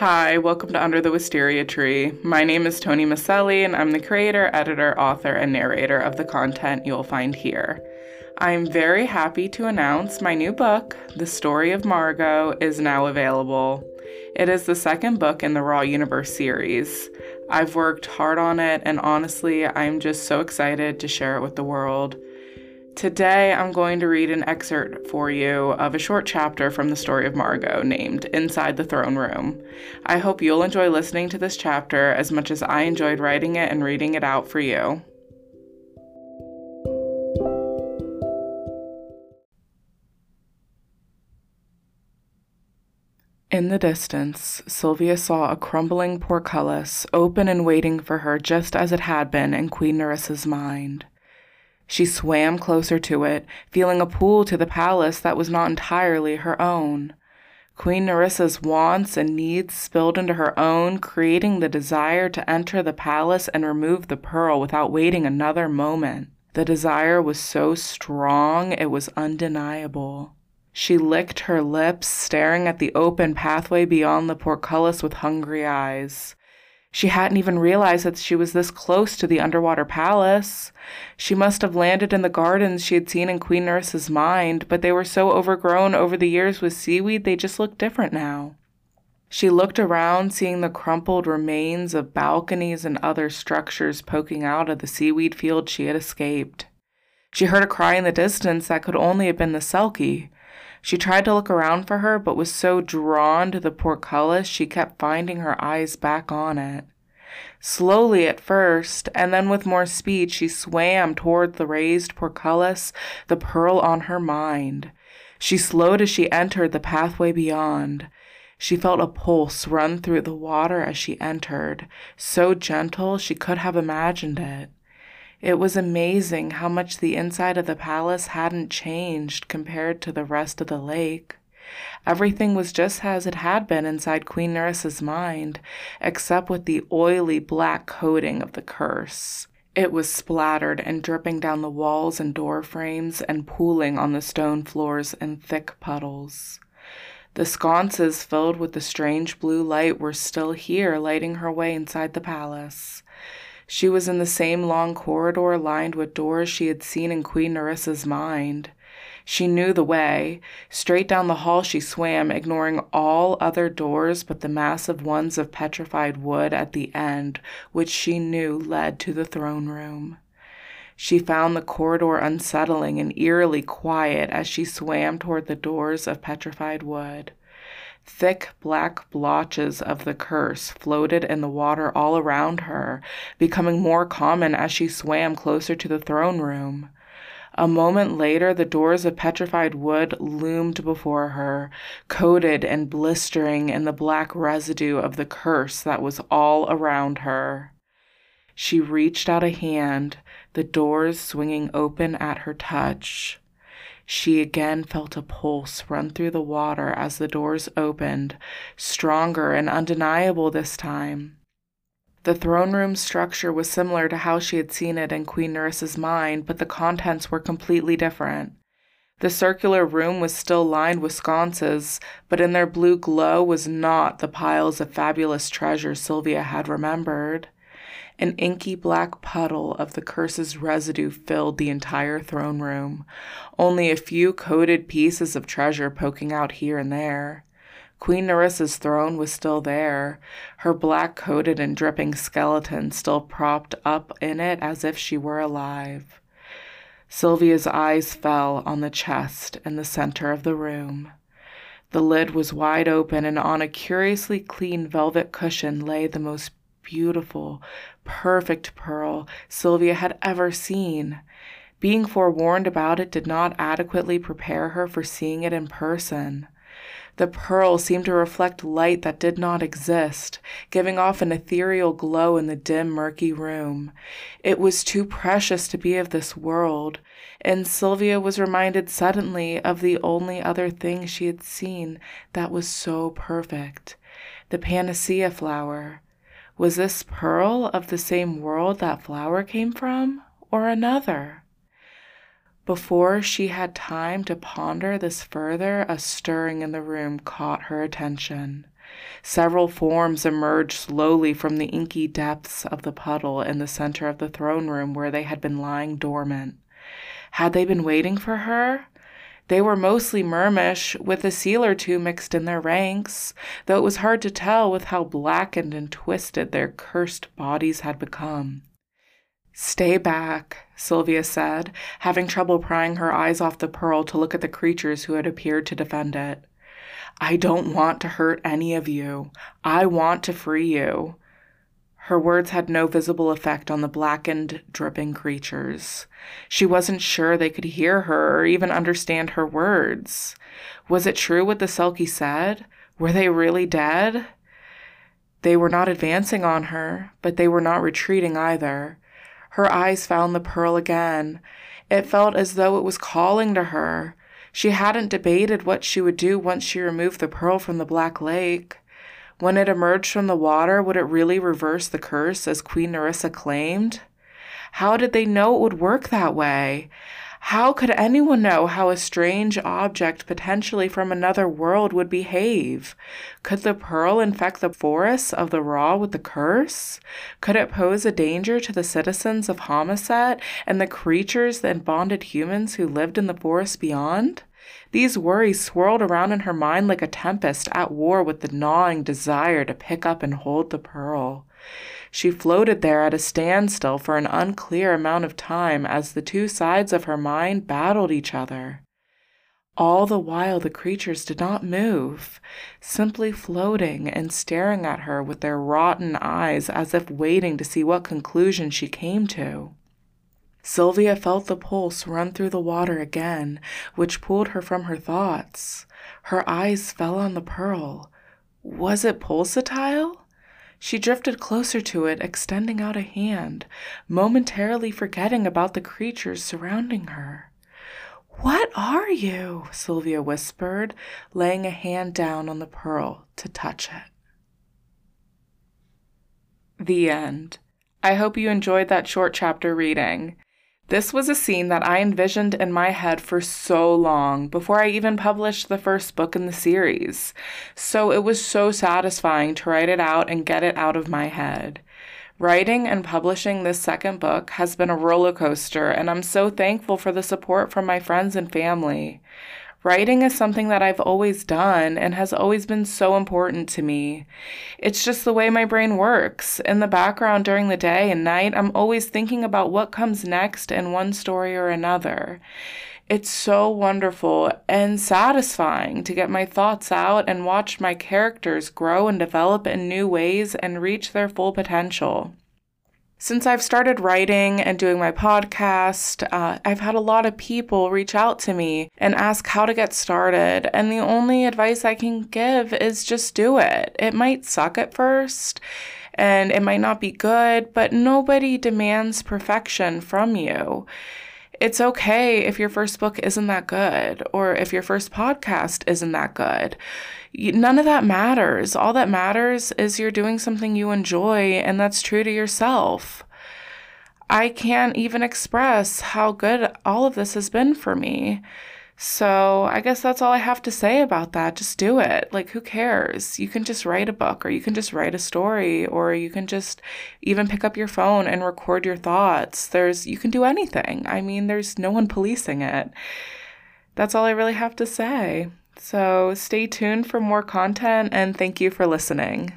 Hi, welcome to Under the Wisteria Tree. My name is Toni Masselli, and I'm the creator, editor, author, and narrator of the content you'll find here. I'm very happy to announce my new book, The Story of Margo, is now available. It is the second book in the Raw Universe series. I've worked hard on it, and honestly, I'm just so excited to share it with the world. Today, I'm going to read an excerpt for you of a short chapter from the story of Margo named Inside the Throne Room. I hope you'll enjoy listening to this chapter as much as I enjoyed writing it and reading it out for you. In the distance, Sylvia saw a crumbling portcullis open and waiting for her just as it had been in Queen Nerissa's mind. She swam closer to it, feeling a pull to the palace that was not entirely her own. Queen Nerissa's wants and needs spilled into her own, creating the desire to enter the palace and remove the pearl without waiting another moment. The desire was so strong it was undeniable. She licked her lips, staring at the open pathway beyond the portcullis with hungry eyes. She hadn't even realized that she was this close to the underwater palace. She must have landed in the gardens she had seen in Queen Nerissa's mind, but they were so overgrown over the years with seaweed they just looked different now. She looked around, seeing the crumpled remains of balconies and other structures poking out of the seaweed field she had escaped. She heard a cry in the distance that could only have been the Selkie. She tried to look around for her, but was so drawn to the portcullis she kept finding her eyes back on it. Slowly at first, and then with more speed, she swam toward the raised portcullis, the pearl on her mind. She slowed as she entered the pathway beyond. She felt a pulse run through the water as she entered, so gentle she could have imagined it. It was amazing how much the inside of the palace hadn't changed compared to the rest of the lake. Everything was just as it had been inside Queen Nerissa's mind, except with the oily black coating of the curse. It was splattered and dripping down the walls and door frames and pooling on the stone floors in thick puddles. The sconces filled with the strange blue light were still here, lighting her way inside the palace. She was in the same long corridor lined with doors she had seen in Queen Nerissa's mind. She knew the way. Straight down the hall she swam, ignoring all other doors but the massive ones of petrified wood at the end, which she knew led to the throne room. She found the corridor unsettling and eerily quiet as she swam toward the doors of petrified wood. Thick black blotches of the curse floated in the water all around her, becoming more common as she swam closer to the throne room. A moment later, the doors of petrified wood loomed before her, coated and blistering in the black residue of the curse that was all around her. She reached out a hand, the doors swinging open at her touch. She again felt a pulse run through the water as the doors opened, stronger and undeniable this time. The throne room structure was similar to how she had seen it in Queen Nerissa's mind, but the contents were completely different. The circular room was still lined with sconces, but in their blue glow was not the piles of fabulous treasure Sylvia had remembered. An inky black puddle of the curse's residue filled the entire throne room, only a few coated pieces of treasure poking out here and there. Queen Nerissa's throne was still there, her black coated and dripping skeleton still propped up in it as if she were alive. Sylvia's eyes fell on the chest in the center of the room. The lid was wide open, and on a curiously clean velvet cushion lay the most beautiful, perfect pearl Sylvia had ever seen. Being forewarned about it did not adequately prepare her for seeing it in person. The pearl seemed to reflect light that did not exist, giving off an ethereal glow in the dim, murky room. It was too precious to be of this world, and Sylvia was reminded suddenly of the only other thing she had seen that was so perfect the panacea flower. Was this pearl of the same world that flower came from, or another? Before she had time to ponder this further, a stirring in the room caught her attention. Several forms emerged slowly from the inky depths of the puddle in the center of the throne room where they had been lying dormant. Had they been waiting for her? They were mostly Mermish, with a seal or two mixed in their ranks, though it was hard to tell with how blackened and twisted their cursed bodies had become. Stay back, Sylvia said, having trouble prying her eyes off the pearl to look at the creatures who had appeared to defend it. I don't want to hurt any of you. I want to free you. Her words had no visible effect on the blackened, dripping creatures. She wasn't sure they could hear her or even understand her words. Was it true what the Selkie said? Were they really dead? They were not advancing on her, but they were not retreating either. Her eyes found the pearl again. It felt as though it was calling to her. She hadn't debated what she would do once she removed the pearl from the Black Lake. When it emerged from the water, would it really reverse the curse as Queen Nerissa claimed? How did they know it would work that way? How could anyone know how a strange object potentially from another world would behave? Could the pearl infect the forests of the Raw with the curse? Could it pose a danger to the citizens of Homiset and the creatures and bonded humans who lived in the forest beyond? These worries swirled around in her mind like a tempest at war with the gnawing desire to pick up and hold the pearl. She floated there at a standstill for an unclear amount of time as the two sides of her mind battled each other. All the while, the creatures did not move, simply floating and staring at her with their rotten eyes as if waiting to see what conclusion she came to. Sylvia felt the pulse run through the water again, which pulled her from her thoughts. Her eyes fell on the pearl. Was it pulsatile? She drifted closer to it, extending out a hand, momentarily forgetting about the creatures surrounding her. What are you? Sylvia whispered, laying a hand down on the pearl to touch it. The end. I hope you enjoyed that short chapter reading. This was a scene that I envisioned in my head for so long before I even published the first book in the series. So it was so satisfying to write it out and get it out of my head. Writing and publishing this second book has been a roller coaster, and I'm so thankful for the support from my friends and family. Writing is something that I've always done and has always been so important to me. It's just the way my brain works. In the background during the day and night, I'm always thinking about what comes next in one story or another. It's so wonderful and satisfying to get my thoughts out and watch my characters grow and develop in new ways and reach their full potential. Since I've started writing and doing my podcast, uh, I've had a lot of people reach out to me and ask how to get started. And the only advice I can give is just do it. It might suck at first and it might not be good, but nobody demands perfection from you. It's okay if your first book isn't that good or if your first podcast isn't that good none of that matters. All that matters is you're doing something you enjoy and that's true to yourself. I can't even express how good all of this has been for me. So I guess that's all I have to say about that. Just do it. Like, who cares? You can just write a book, or you can just write a story, or you can just even pick up your phone and record your thoughts. There's, you can do anything. I mean, there's no one policing it. That's all I really have to say. So stay tuned for more content and thank you for listening.